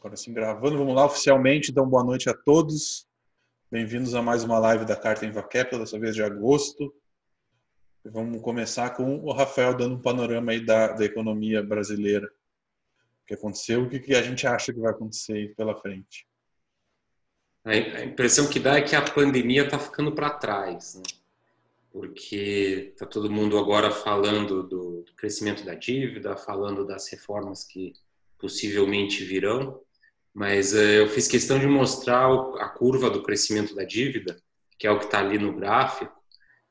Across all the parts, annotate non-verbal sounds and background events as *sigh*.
Agora sim, gravando, vamos lá oficialmente. Então, boa noite a todos. Bem-vindos a mais uma live da Carta Inva Capital, dessa vez de agosto. Vamos começar com o Rafael dando um panorama aí da, da economia brasileira. O que aconteceu, o que a gente acha que vai acontecer pela frente. A impressão que dá é que a pandemia está ficando para trás, né? porque está todo mundo agora falando do crescimento da dívida, falando das reformas que possivelmente virão, mas eh, eu fiz questão de mostrar a curva do crescimento da dívida, que é o que está ali no gráfico,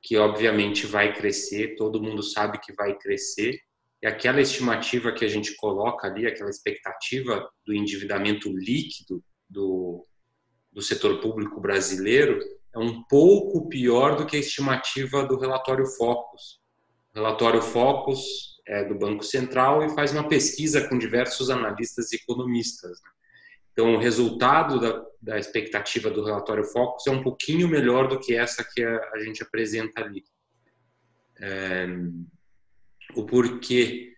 que obviamente vai crescer, todo mundo sabe que vai crescer, e aquela estimativa que a gente coloca ali, aquela expectativa do endividamento líquido do, do setor público brasileiro, é um pouco pior do que a estimativa do relatório Focus. O relatório Focus é do Banco Central e faz uma pesquisa com diversos analistas e economistas. Né? Então, o resultado da, da expectativa do relatório Focus é um pouquinho melhor do que essa que a, a gente apresenta ali. É, o porquê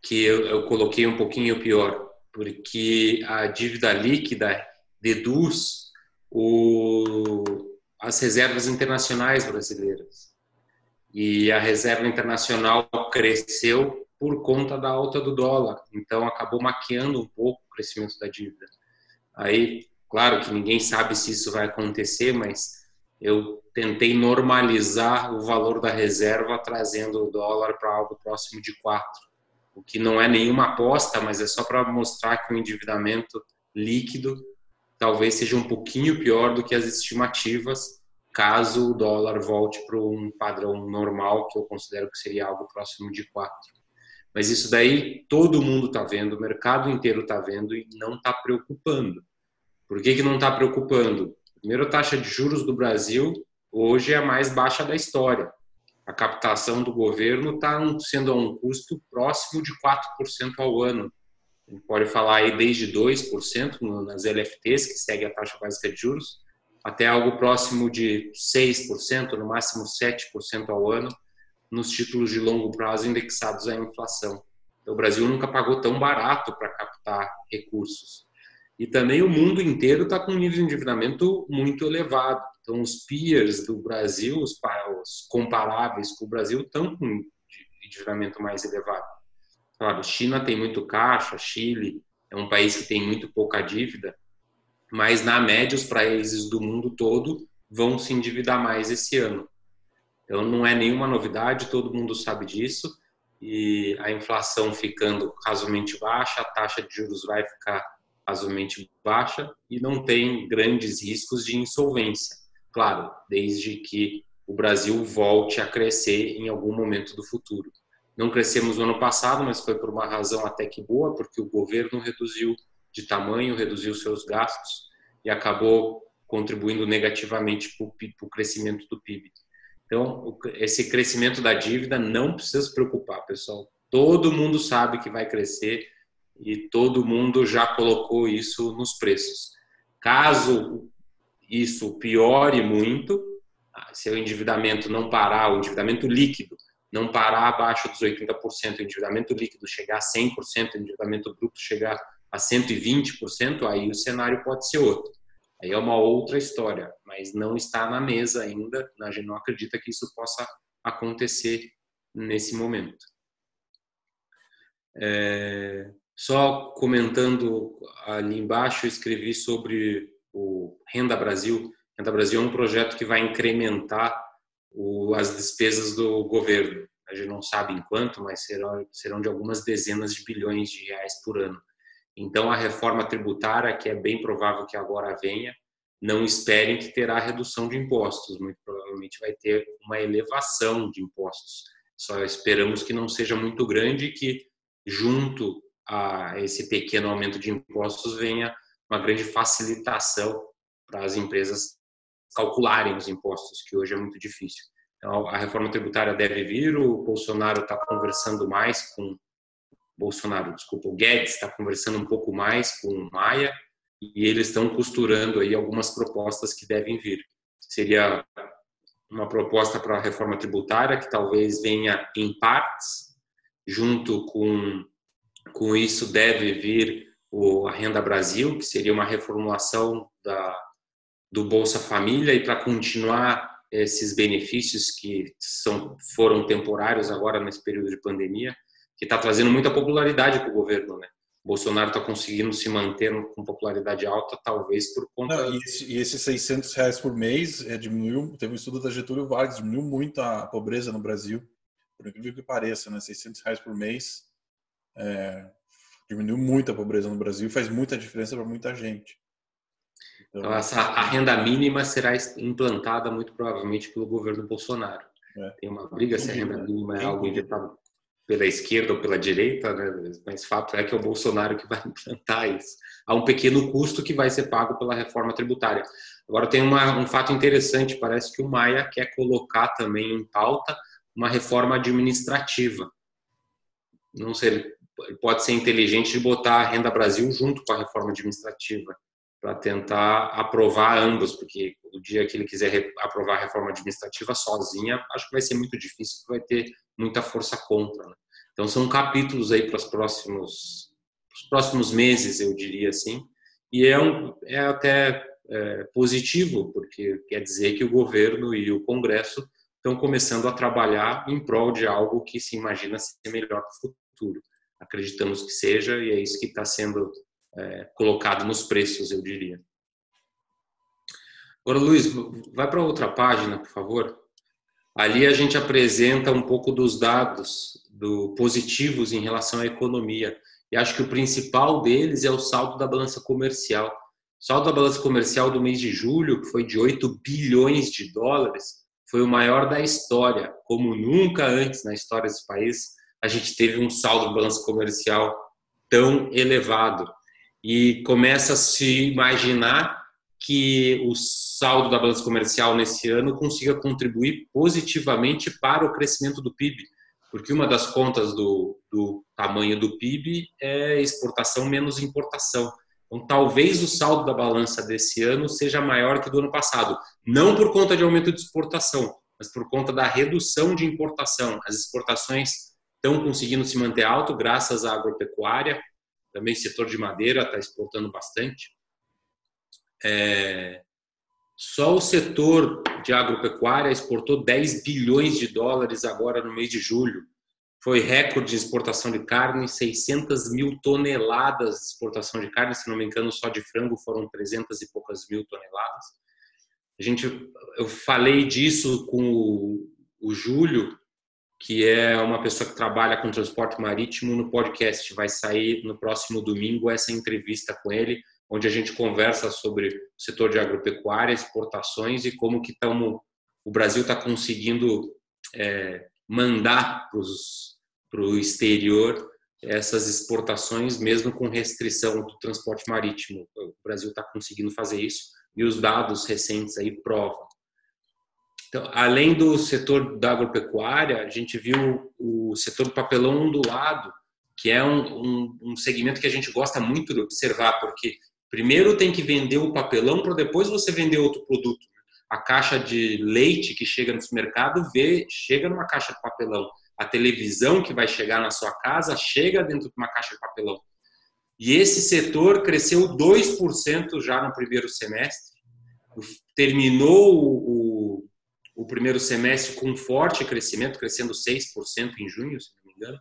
que eu, eu coloquei um pouquinho pior? Porque a dívida líquida deduz o, as reservas internacionais brasileiras. E a reserva internacional cresceu por conta da alta do dólar, então acabou maquiando um pouco o crescimento da dívida. Aí, claro que ninguém sabe se isso vai acontecer, mas eu tentei normalizar o valor da reserva trazendo o dólar para algo próximo de 4, o que não é nenhuma aposta, mas é só para mostrar que o endividamento líquido talvez seja um pouquinho pior do que as estimativas, caso o dólar volte para um padrão normal, que eu considero que seria algo próximo de 4. Mas isso daí todo mundo está vendo, o mercado inteiro está vendo e não está preocupando. Por que, que não está preocupando? Primeiro, a taxa de juros do Brasil hoje é a mais baixa da história. A captação do governo está sendo a um custo próximo de 4% ao ano. A gente pode falar aí desde 2% nas LFTs, que segue a taxa básica de juros, até algo próximo de 6%, no máximo 7% ao ano, nos títulos de longo prazo indexados à inflação. Então, o Brasil nunca pagou tão barato para captar recursos. E também o mundo inteiro está com um nível de endividamento muito elevado. Então, os peers do Brasil, os, comparáveis com o Brasil, estão com um endividamento mais elevado. Claro, China tem muito caixa, Chile é um país que tem muito pouca dívida, mas na média os países do mundo todo vão se endividar mais esse ano. Então não é nenhuma novidade, todo mundo sabe disso. E a inflação ficando razoavelmente baixa, a taxa de juros vai ficar razoavelmente baixa e não tem grandes riscos de insolvência. Claro, desde que o Brasil volte a crescer em algum momento do futuro. Não crescemos no ano passado, mas foi por uma razão até que boa, porque o governo reduziu de tamanho, reduziu seus gastos e acabou contribuindo negativamente para o crescimento do PIB. Então, esse crescimento da dívida não precisa se preocupar, pessoal. Todo mundo sabe que vai crescer e todo mundo já colocou isso nos preços. Caso isso piore muito, se o endividamento não parar, o endividamento líquido não parar abaixo dos 80%, o endividamento líquido chegar a 100%, o endividamento bruto chegar a 120%, aí o cenário pode ser outro. Aí é uma outra história, mas não está na mesa ainda. A gente não acredita que isso possa acontecer nesse momento. É, só comentando ali embaixo, escrevi sobre o Renda Brasil. Renda Brasil é um projeto que vai incrementar o, as despesas do governo. A gente não sabe em quanto, mas serão, serão de algumas dezenas de bilhões de reais por ano. Então, a reforma tributária, que é bem provável que agora venha, não esperem que terá redução de impostos, muito provavelmente vai ter uma elevação de impostos. Só esperamos que não seja muito grande e que, junto a esse pequeno aumento de impostos, venha uma grande facilitação para as empresas calcularem os impostos, que hoje é muito difícil. Então, a reforma tributária deve vir, o Bolsonaro está conversando mais com Bolsonaro, desculpa, o Guedes está conversando um pouco mais com o Maia e eles estão costurando aí algumas propostas que devem vir. Seria uma proposta para a reforma tributária que talvez venha em partes, junto com com isso deve vir o, a Renda Brasil, que seria uma reformulação da, do Bolsa Família e para continuar esses benefícios que são, foram temporários agora nesse período de pandemia, que está trazendo muita popularidade para o governo, né? Bolsonaro está conseguindo se manter com popularidade alta, talvez por conta. Não, e, esse, e, esses 600 reais por mês é, diminuiu. Teve um estudo da Getúlio Vargas, diminuiu muito a pobreza no Brasil, por incrível que pareça, né? 600 reais por mês é, diminuiu muito a pobreza no Brasil e faz muita diferença para muita gente. Então, então, essa, a renda mínima será implantada muito provavelmente pelo governo Bolsonaro. É. Tem uma briga se a renda mínima é algo inventado pela esquerda ou pela direita, né? mas fato é que é o Bolsonaro que vai *laughs* implantar isso. Há um pequeno custo que vai ser pago pela reforma tributária. Agora tem uma, um fato interessante, parece que o Maia quer colocar também em pauta uma reforma administrativa. Não sei, pode ser inteligente de botar a Renda Brasil junto com a reforma administrativa para tentar aprovar ambos, porque o dia que ele quiser aprovar a reforma administrativa sozinha, acho que vai ser muito difícil, vai ter muita força contra. Né? Então são capítulos aí para os próximos, os próximos meses, eu diria assim, e é, um, é até é, positivo, porque quer dizer que o governo e o Congresso estão começando a trabalhar em prol de algo que se imagina ser melhor para o futuro. Acreditamos que seja, e é isso que está sendo é, colocado nos preços, eu diria. Agora, Luiz, vai para outra página, por favor. Ali a gente apresenta um pouco dos dados do positivos em relação à economia. E acho que o principal deles é o saldo da balança comercial. O saldo da balança comercial do mês de julho, que foi de 8 bilhões de dólares, foi o maior da história. Como nunca antes na história desse país, a gente teve um saldo de balança comercial tão elevado e começa a se imaginar que o saldo da balança comercial nesse ano consiga contribuir positivamente para o crescimento do PIB, porque uma das contas do, do tamanho do PIB é exportação menos importação. Então, talvez o saldo da balança desse ano seja maior que do ano passado, não por conta de aumento de exportação, mas por conta da redução de importação. As exportações estão conseguindo se manter alto graças à agropecuária, também setor de madeira está exportando bastante. É, só o setor de agropecuária exportou 10 bilhões de dólares agora no mês de julho. Foi recorde de exportação de carne, 600 mil toneladas de exportação de carne, se não me engano, só de frango foram 300 e poucas mil toneladas. A gente, eu falei disso com o, o Júlio, que é uma pessoa que trabalha com transporte marítimo no podcast. Vai sair no próximo domingo essa entrevista com ele, onde a gente conversa sobre o setor de agropecuária, exportações e como que tamo, o Brasil está conseguindo é, mandar para o exterior essas exportações, mesmo com restrição do transporte marítimo. O Brasil está conseguindo fazer isso e os dados recentes aí provam. Então, além do setor da agropecuária, a gente viu o setor do papelão ondulado, que é um, um, um segmento que a gente gosta muito de observar, porque primeiro tem que vender o papelão para depois você vender outro produto. A caixa de leite que chega no supermercado vê, chega numa caixa de papelão. A televisão que vai chegar na sua casa chega dentro de uma caixa de papelão. E esse setor cresceu 2% já no primeiro semestre. Terminou o, o primeiro semestre com forte crescimento, crescendo 6% em junho, se não me engano.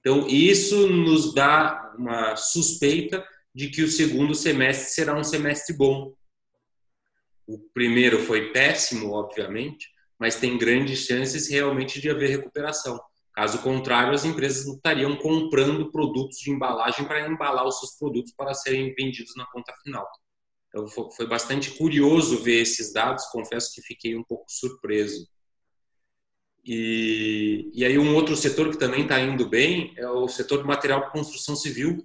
Então, isso nos dá uma suspeita de que o segundo semestre será um semestre bom. O primeiro foi péssimo, obviamente, mas tem grandes chances realmente de haver recuperação. Caso contrário, as empresas estariam comprando produtos de embalagem para embalar os seus produtos para serem vendidos na conta final. Então, foi bastante curioso ver esses dados, confesso que fiquei um pouco surpreso. E, e aí um outro setor que também está indo bem é o setor de material de construção civil.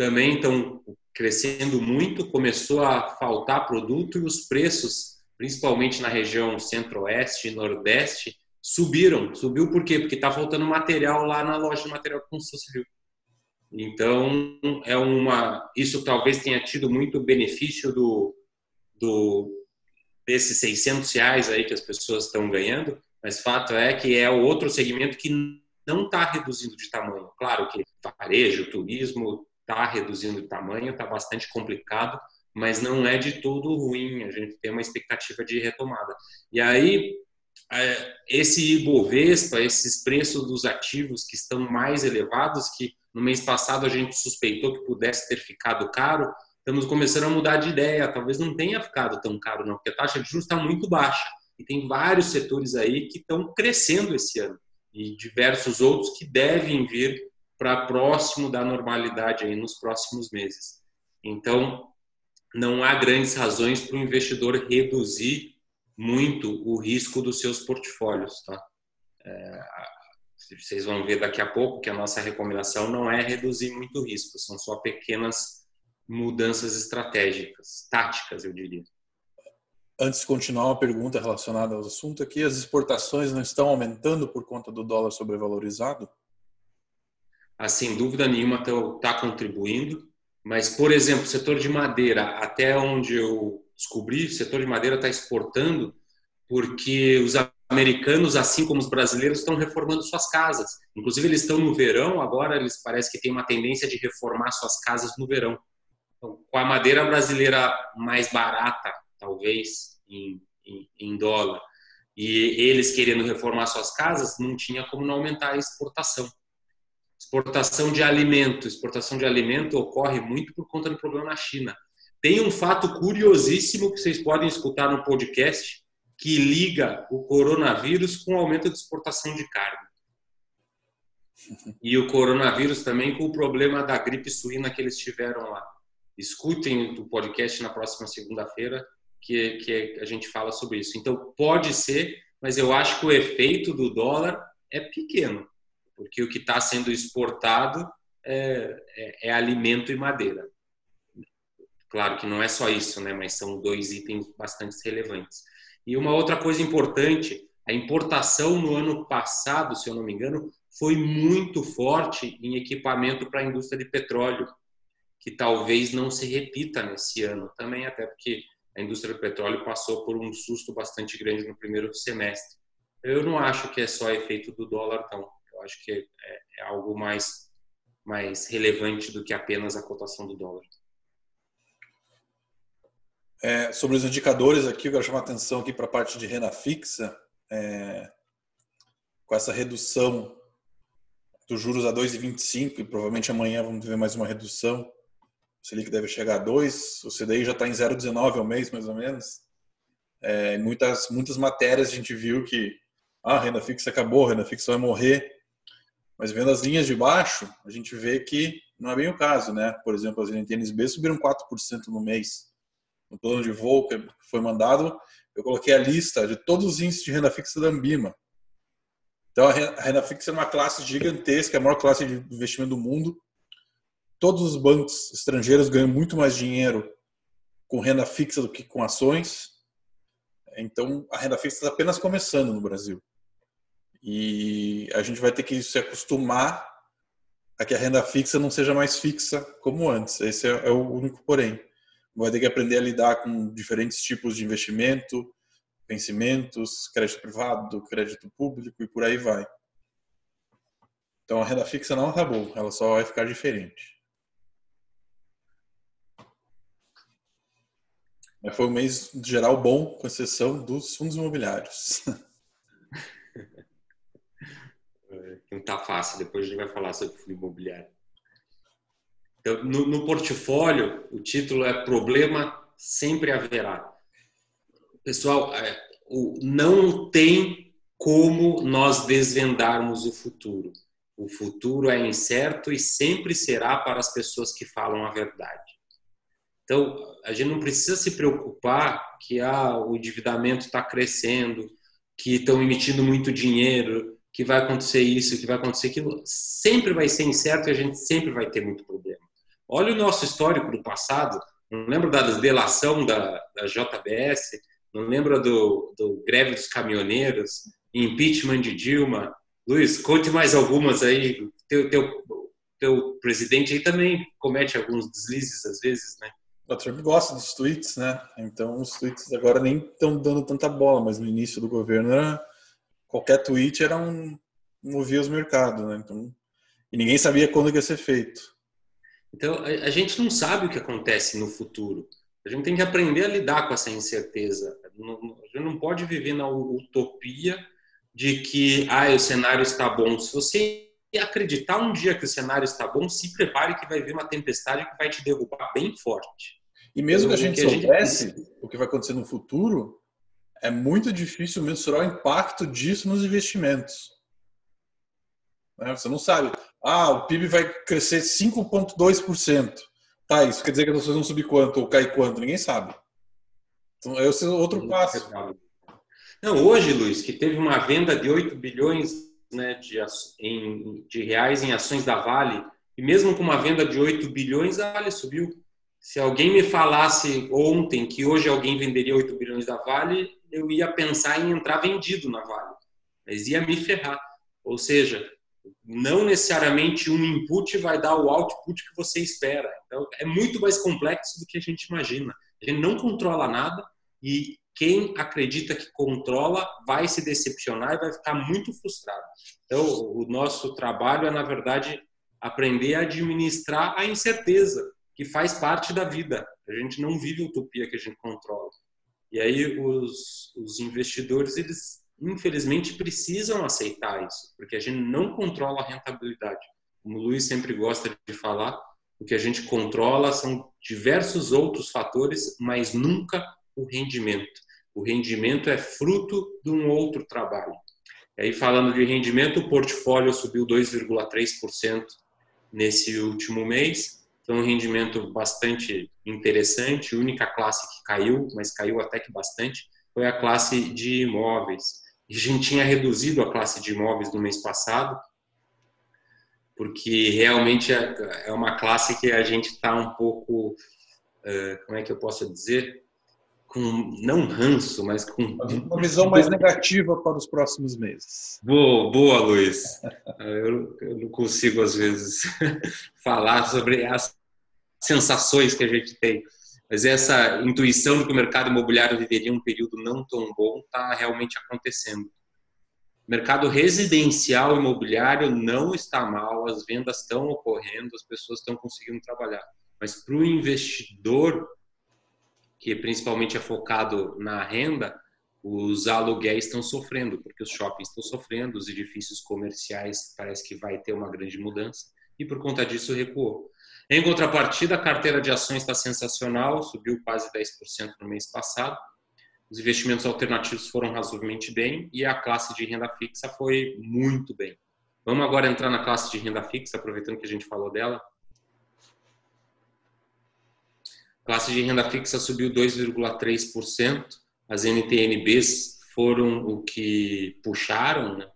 Também estão crescendo muito, começou a faltar produto e os preços, principalmente na região centro-oeste e nordeste, subiram. Subiu por quê? Porque está faltando material lá na loja de material de construção civil. Então, é uma, isso talvez tenha tido muito benefício do, do desses 600 reais aí que as pessoas estão ganhando, mas fato é que é o outro segmento que não está reduzindo de tamanho. Claro que varejo, turismo está reduzindo de tamanho, está bastante complicado, mas não é de todo ruim. A gente tem uma expectativa de retomada. E aí, é, esse Ibovespa, esses preços dos ativos que estão mais elevados, que no mês passado a gente suspeitou que pudesse ter ficado caro, estamos começando a mudar de ideia. Talvez não tenha ficado tão caro, não, porque a taxa de juros está muito baixa. E tem vários setores aí que estão crescendo esse ano e diversos outros que devem vir para próximo da normalidade aí nos próximos meses. Então, não há grandes razões para o investidor reduzir muito o risco dos seus portfólios, tá? É, vocês vão ver daqui a pouco que a nossa recomendação não é reduzir muito o risco, são só pequenas mudanças estratégicas, táticas, eu diria. Antes de continuar, uma pergunta relacionada ao assunto aqui: as exportações não estão aumentando por conta do dólar sobrevalorizado? Ah, sem dúvida nenhuma está contribuindo, mas, por exemplo, o setor de madeira, até onde eu descobri, o setor de madeira está exportando porque os americanos, assim como os brasileiros, estão reformando suas casas. Inclusive, eles estão no verão, agora eles parece que têm uma tendência de reformar suas casas no verão. Então, com a madeira brasileira mais barata, talvez, em, em, em dólar, e eles querendo reformar suas casas, não tinha como não aumentar a exportação. Exportação de alimento. Exportação de alimento ocorre muito por conta do problema na China. Tem um fato curiosíssimo que vocês podem escutar no podcast que liga o coronavírus com o aumento de exportação de carne. E o coronavírus também com o problema da gripe suína que eles tiveram lá. Escutem o podcast na próxima segunda-feira que, que a gente fala sobre isso. Então, pode ser, mas eu acho que o efeito do dólar é pequeno, porque o que está sendo exportado é, é, é, alimento e madeira. Claro que não é só isso, né? mas são dois itens bastante relevantes. E uma outra coisa importante, a importação no ano passado, se eu não me engano, foi muito forte em equipamento para a indústria de petróleo, que talvez não se repita nesse ano também, até porque a indústria do petróleo passou por um susto bastante grande no primeiro semestre. Eu não acho que é só efeito do dólar, não. Acho que é, é algo mais, mais relevante do que apenas a cotação do dólar. É, sobre os indicadores aqui, eu quero chamar a atenção aqui para a parte de renda fixa. É, com essa redução dos juros a 2,25 e provavelmente amanhã vamos ver mais uma redução. O Selic deve chegar a 2, o CDI já está em 0,19 ao mês, mais ou menos. É, muitas, muitas matérias a gente viu que ah, a renda fixa acabou, a renda fixa vai morrer. Mas vendo as linhas de baixo, a gente vê que não é bem o caso, né? Por exemplo, as NTNSB subiram 4% no mês no plano de voo que foi mandado, eu coloquei a lista de todos os índices de renda fixa da Ambima. Então, a renda fixa é uma classe gigantesca, é a maior classe de investimento do mundo. Todos os bancos estrangeiros ganham muito mais dinheiro com renda fixa do que com ações. Então, a renda fixa está apenas começando no Brasil. E a gente vai ter que se acostumar a que a renda fixa não seja mais fixa como antes. Esse é, é o único porém vai ter que aprender a lidar com diferentes tipos de investimento, vencimentos, crédito privado, crédito público e por aí vai. Então a renda fixa não acabou, ela só vai ficar diferente. Foi um mês geral bom, com exceção dos fundos imobiliários. *laughs* Não tá fácil, depois a gente vai falar sobre fundo imobiliário. Então, no, no portfólio, o título é Problema Sempre Haverá. Pessoal, é, o, não tem como nós desvendarmos o futuro. O futuro é incerto e sempre será para as pessoas que falam a verdade. Então, a gente não precisa se preocupar que ah, o endividamento está crescendo, que estão emitindo muito dinheiro, que vai acontecer isso, que vai acontecer aquilo. Sempre vai ser incerto e a gente sempre vai ter muito problema. Olha o nosso histórico do passado. Não lembro da delação da, da JBS, não lembro do, do greve dos caminhoneiros, impeachment de Dilma. Luiz, conte mais algumas aí. Teu, teu, teu presidente aí também comete alguns deslizes às vezes, né? O Trump gosta dos tweets, né? Então os tweets agora nem estão dando tanta bola, mas no início do governo era, qualquer tweet era um movia os mercados, né? Então, e ninguém sabia quando ia ser feito. Então, a, gente não sabe o que acontece no futuro. A gente tem que aprender a lidar com essa incerteza. A gente não pode viver na utopia de que ah, o cenário está bom. Se você acreditar um dia que o cenário está bom, se prepare que vai vir uma tempestade que vai te derrubar bem forte. E mesmo que a gente que soubesse a gente... o que vai acontecer no futuro, é muito difícil mensurar o impacto disso nos investimentos. Né? Você não sabe. Ah, o PIB vai crescer 5,2%. Tá, isso quer dizer que as pessoas vão subir quanto ou cair quanto? Ninguém sabe. Então, esse é outro passo. Não, hoje, Luiz, que teve uma venda de 8 bilhões né, de, em, de reais em ações da Vale, e mesmo com uma venda de 8 bilhões, a Vale subiu. Se alguém me falasse ontem que hoje alguém venderia 8 bilhões da Vale, eu ia pensar em entrar vendido na Vale. Mas ia me ferrar. Ou seja, não necessariamente um input vai dar o output que você espera. Então, é muito mais complexo do que a gente imagina. A gente não controla nada e quem acredita que controla vai se decepcionar e vai ficar muito frustrado. Então, o nosso trabalho é, na verdade, aprender a administrar a incerteza, que faz parte da vida. A gente não vive utopia que a gente controla. E aí os, os investidores, eles infelizmente precisam aceitar isso, porque a gente não controla a rentabilidade. Como o Luiz sempre gosta de falar, o que a gente controla são diversos outros fatores, mas nunca o rendimento. O rendimento é fruto de um outro trabalho. E aí, falando de rendimento, o portfólio subiu 2,3% nesse último mês. Então, um rendimento bastante interessante. A única classe que caiu, mas caiu até que bastante, foi a classe de imóveis. A gente tinha reduzido a classe de imóveis no mês passado, porque realmente é, é uma classe que a gente está um pouco, como é que eu posso dizer, com não ranço, mas com uma visão mais negativa para os próximos meses. Boa, boa, Luiz. Eu, eu não consigo às vezes *laughs* falar sobre as sensações que a gente tem, mas essa intuição de que o mercado imobiliário viveria um período não tão bom está realmente acontecendo. Mercado residencial imobiliário não está mal, as vendas estão ocorrendo, as pessoas estão conseguindo trabalhar. Mas para o investidor que principalmente é focado na renda, os aluguéis estão sofrendo, porque os shoppings estão sofrendo, os edifícios comerciais parece que vai ter uma grande mudança, e por conta disso recuou. Em contrapartida, a carteira de ações está sensacional, subiu quase 10% no mês passado. Os investimentos alternativos foram razoavelmente bem e a classe de renda fixa foi muito bem. Vamos agora entrar na classe de renda fixa, aproveitando que a gente falou dela. classe de renda fixa subiu 2,3%, as NTNBs foram o que puxaram, né?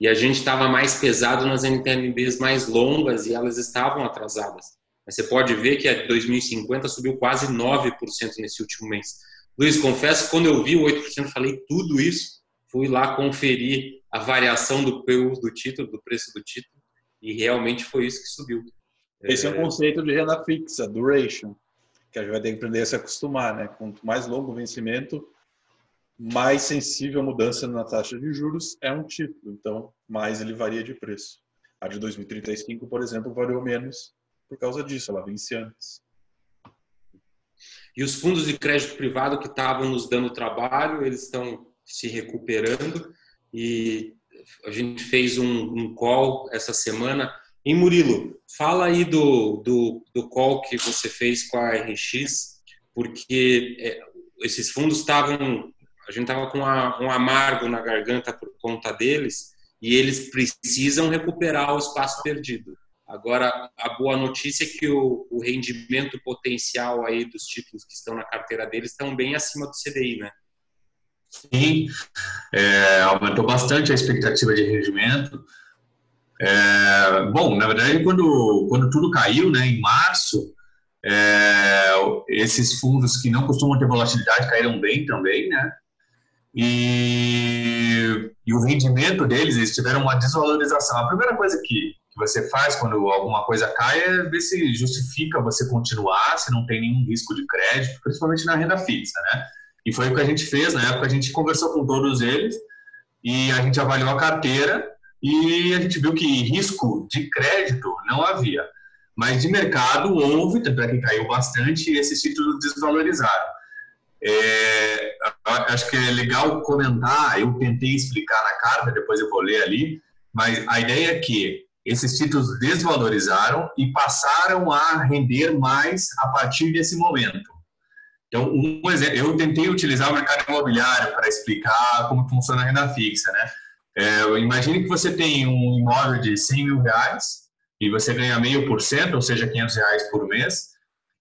e a gente estava mais pesado nas NTNBs mais longas e elas estavam atrasadas. Mas você pode ver que a 2050 subiu quase 9% nesse último mês. Luiz, confesso que quando eu vi o 8%, falei tudo isso, fui lá conferir a variação do PU do título, do preço do título, e realmente foi isso que subiu. Esse é, é o conceito de renda fixa, duration que a gente vai ter que aprender a se acostumar, né? Quanto mais longo o vencimento, mais sensível a mudança na taxa de juros é um título, então mais ele varia de preço. A de 2035, por exemplo, variou menos por causa disso, ela vence antes. E os fundos de crédito privado que estavam nos dando trabalho, eles estão se recuperando e a gente fez um, um call essa semana e Murilo, fala aí do, do, do call que você fez com a RX, porque é, esses fundos estavam, a gente estava com uma, um amargo na garganta por conta deles, e eles precisam recuperar o espaço perdido. Agora, a boa notícia é que o, o rendimento potencial aí dos títulos que estão na carteira deles estão bem acima do CDI, né? Sim, é, aumentou bastante a expectativa de rendimento. É, bom, na verdade, quando, quando tudo caiu, né, em março, é, esses fundos que não costumam ter volatilidade caíram bem também, né? E, e o rendimento deles, eles tiveram uma desvalorização. A primeira coisa que, você faz quando alguma coisa cai é ver se justifica você continuar, se não tem nenhum risco de crédito, principalmente na renda fixa, né? E foi o que a gente fez, na época a gente conversou com todos eles e a gente avaliou a carteira e a gente viu que risco de crédito não havia. Mas de mercado houve, tanto é que caiu bastante, e esses títulos desvalorizaram. É, acho que é legal comentar, eu tentei explicar na carta, depois eu vou ler ali, mas a ideia é que esses títulos desvalorizaram e passaram a render mais a partir desse momento. Então, um exemplo, eu tentei utilizar o mercado imobiliário para explicar como funciona a renda fixa, né? É, imagine que você tem um imóvel de 100 mil reais e você ganha meio por cento, ou seja, 500 reais por mês,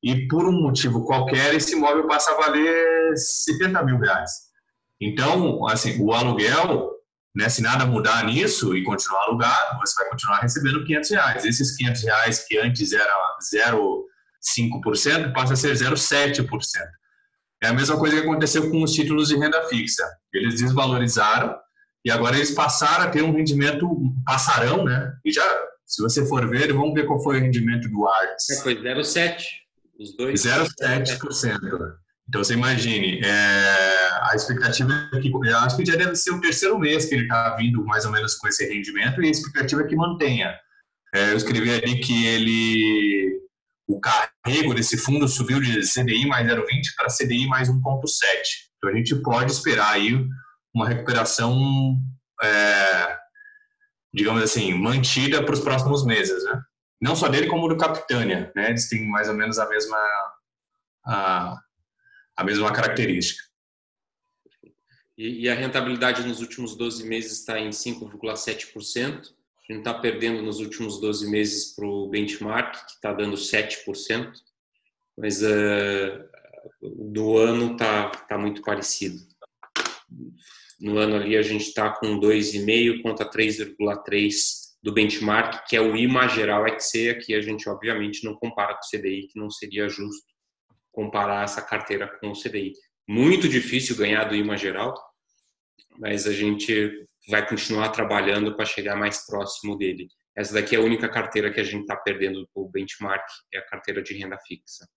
e por um motivo qualquer esse imóvel passa a valer 70 mil reais. Então, assim, o aluguel, né, se nada mudar nisso e continuar alugado, você vai continuar recebendo 500 reais. Esses 500 reais que antes era 0,5% passa a ser 0,7%. É a mesma coisa que aconteceu com os títulos de renda fixa. Eles desvalorizaram e agora eles passaram a ter um rendimento, passarão, né? E já, se você for ver, vamos ver qual foi o rendimento do Arts. É, foi 0,7%. Os dois. 0,7%. Então você imagine, é, a expectativa é que, eu acho que já deve ser o terceiro mês que ele está vindo mais ou menos com esse rendimento e a expectativa é que mantenha. É, eu escrevi ali que ele, o carrego desse fundo subiu de CDI mais 0,20 para CDI mais 1,7. Então a gente pode esperar aí uma recuperação, é, digamos assim, mantida para os próximos meses, né? Não só dele, como do Capitânia, né? Eles têm mais ou menos a mesma a, a mesma característica. E, e a rentabilidade nos últimos 12 meses está em 5,7%. A gente está perdendo nos últimos 12 meses para o benchmark, que está dando 7%, mas uh, do ano está tá muito parecido. No ano ali a gente está com 2,5 contra 3,3 do benchmark, que é o IMA geral XC, aqui a gente obviamente não compara com o CDI, que não seria justo comparar essa carteira com o CDI. Muito difícil ganhar do IMA geral, mas a gente vai continuar trabalhando para chegar mais próximo dele. Essa daqui é a única carteira que a gente está perdendo o benchmark, é a carteira de renda fixa.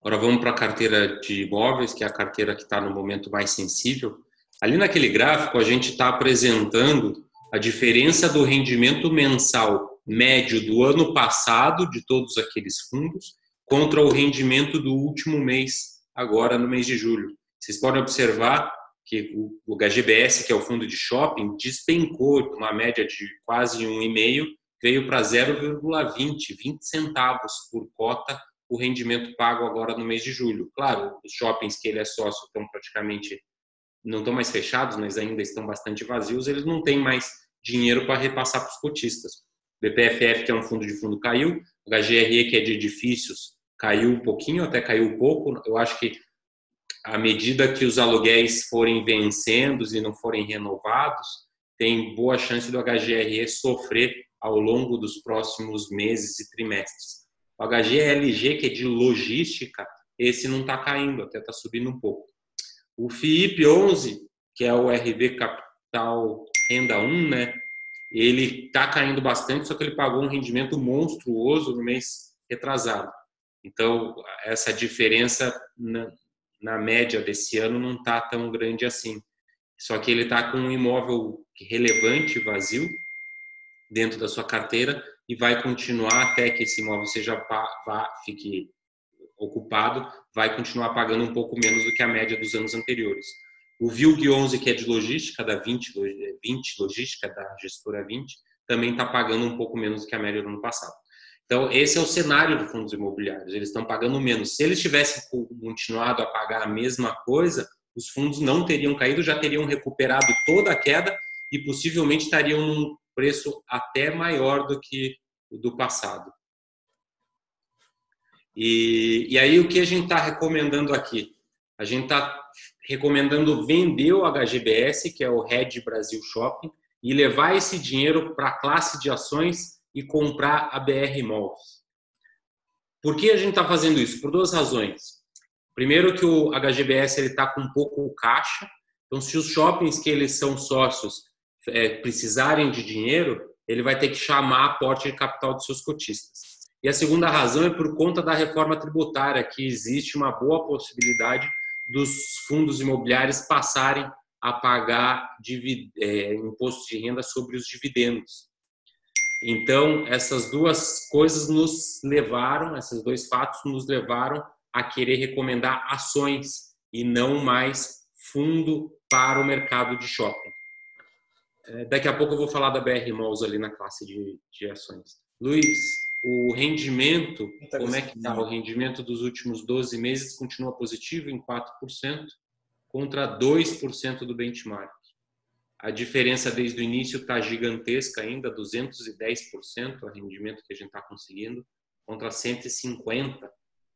Agora vamos para a carteira de imóveis, que é a carteira que está no momento mais sensível. Ali naquele gráfico a gente está apresentando a diferença do rendimento mensal médio do ano passado de todos aqueles fundos contra o rendimento do último mês, agora no mês de julho. Vocês podem observar que o HGBS, que é o fundo de shopping, despencou uma média de quase 1,5, veio para 0,20, 20 centavos por cota o rendimento pago agora no mês de julho. Claro, os shoppings que ele é sócio estão praticamente não estão mais fechados, mas ainda estão bastante vazios, eles não têm mais dinheiro para repassar para os cotistas. O BPFF, que é um fundo de fundo, caiu, o HGRE, que é de edifícios, caiu um pouquinho, até caiu um pouco. Eu acho que à medida que os aluguéis forem vencendo e não forem renovados, tem boa chance do HGRE sofrer ao longo dos próximos meses e trimestres. O HGLG, que é de logística, esse não está caindo, até está subindo um pouco. O FIIP 11, que é o RB Capital Renda 1, né? Ele está caindo bastante, só que ele pagou um rendimento monstruoso no mês retrasado. Então, essa diferença na, na média desse ano não está tão grande assim. Só que ele está com um imóvel relevante, vazio, dentro da sua carteira e vai continuar até que esse imóvel seja vá, fique ocupado, vai continuar pagando um pouco menos do que a média dos anos anteriores. O VILG 11, que é de logística, da 20, 20 logística, da gestora 20, também está pagando um pouco menos do que a média do ano passado. Então, esse é o cenário dos fundos imobiliários, eles estão pagando menos. Se eles tivessem continuado a pagar a mesma coisa, os fundos não teriam caído, já teriam recuperado toda a queda e possivelmente estariam num preço até maior do que o do passado. E, e aí o que a gente está recomendando aqui? A gente está recomendando vender o HGBS, que é o Red Brasil Shopping, e levar esse dinheiro para a classe de ações e comprar a BR Malls. Por que a gente está fazendo isso? Por duas razões. Primeiro que o HGBS está com pouco caixa, então se os shoppings que eles são sócios é, precisarem de dinheiro, ele vai ter que chamar aporte de capital dos seus cotistas. E a segunda razão é por conta da reforma tributária, que existe uma boa possibilidade dos fundos imobiliários passarem a pagar é, imposto de renda sobre os dividendos. Então, essas duas coisas nos levaram, esses dois fatos nos levaram a querer recomendar ações e não mais fundo para o mercado de shopping. É, daqui a pouco eu vou falar da BR Malls ali na classe de, de ações. Luiz, o rendimento, como é que está? O rendimento dos últimos 12 meses continua positivo em 4%, contra 2% do benchmark. A diferença desde o início está gigantesca ainda, 210% o rendimento que a gente está conseguindo, contra 150%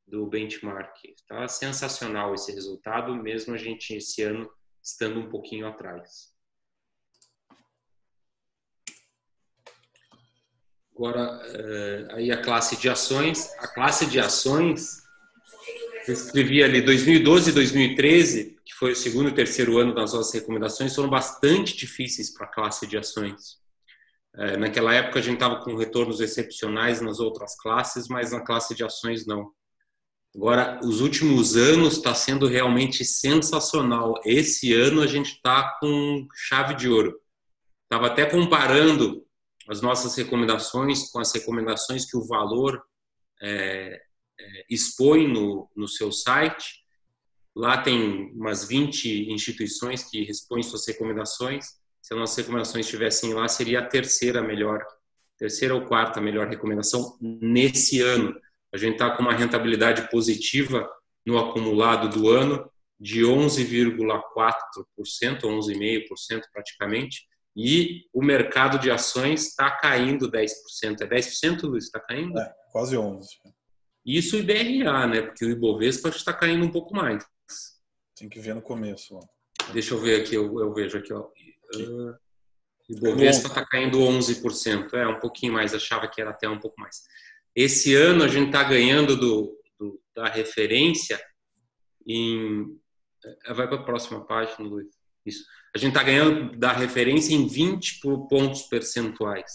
do benchmark. Está sensacional esse resultado, mesmo a gente esse ano estando um pouquinho atrás. Agora, eh, aí a classe de ações. A classe de ações, eu escrevi ali 2012 e 2013, que foi o segundo e terceiro ano das nossas recomendações, foram bastante difíceis para a classe de ações. Eh, naquela época a gente estava com retornos excepcionais nas outras classes, mas na classe de ações não. Agora, os últimos anos está sendo realmente sensacional. Esse ano a gente está com chave de ouro. Estava até comparando as nossas recomendações com as recomendações que o Valor é, é, expõe no, no seu site. Lá tem umas 20 instituições que expõem suas recomendações. Se as nossas recomendações estivessem lá, seria a terceira melhor, terceira ou quarta melhor recomendação nesse ano. A gente está com uma rentabilidade positiva no acumulado do ano de 11,4%, 11,5% praticamente, e o mercado de ações está caindo 10%. É 10%, Luiz? Está caindo? É, quase 11%. Isso o IBRA, né? Porque o Ibovespa está caindo um pouco mais. Tem que ver no começo. Ó. Deixa eu ver aqui, eu, eu vejo aqui. Ó. Uh, Ibovespa está caindo 11%. É, um pouquinho mais, achava que era até um pouco mais. Esse ano a gente está ganhando do, do, da referência em. Eh, vai para a próxima página, Luiz. Isso. A gente está ganhando da referência em 20 pontos percentuais.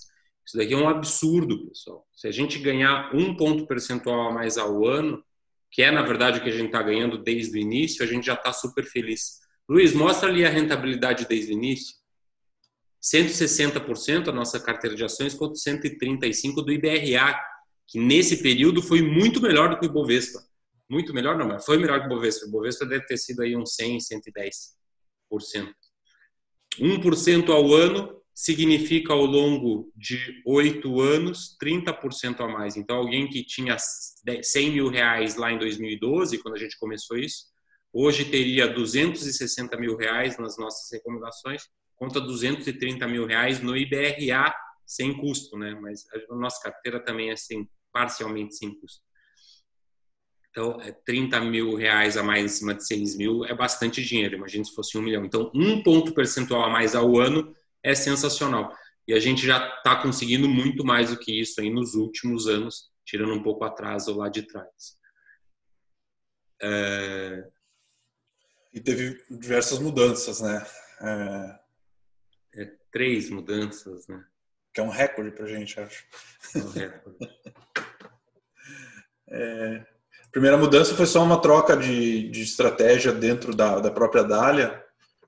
Isso daqui é um absurdo, pessoal. Se a gente ganhar um ponto percentual a mais ao ano, que é na verdade o que a gente está ganhando desde o início, a gente já está super feliz. Luiz, mostra ali a rentabilidade desde o início. 160% a nossa carteira de ações contra 135% do IBRA, que nesse período foi muito melhor do que o Ibovespa. Muito melhor não, mas foi melhor que o Ibovespa. O Ibovespa deve ter sido aí uns 100, 110%. 1% ao ano significa ao longo de oito anos 30% a mais. Então, alguém que tinha 100 mil reais lá em 2012, quando a gente começou isso, hoje teria 260 mil reais nas nossas recomendações, conta 230 mil reais no IBRA sem custo, né? Mas a nossa carteira também é sem, parcialmente sem custo. Então, é 30 mil reais a mais em cima de 6 mil é bastante dinheiro. Imagina se fosse um milhão. Então, um ponto percentual a mais ao ano é sensacional. E a gente já está conseguindo muito mais do que isso aí nos últimos anos, tirando um pouco atrás ou lá de trás. É... E teve diversas mudanças, né? É... é três mudanças, né? Que é um recorde para a gente, acho. É um recorde. *laughs* é primeira mudança foi só uma troca de, de estratégia dentro da, da própria Dália.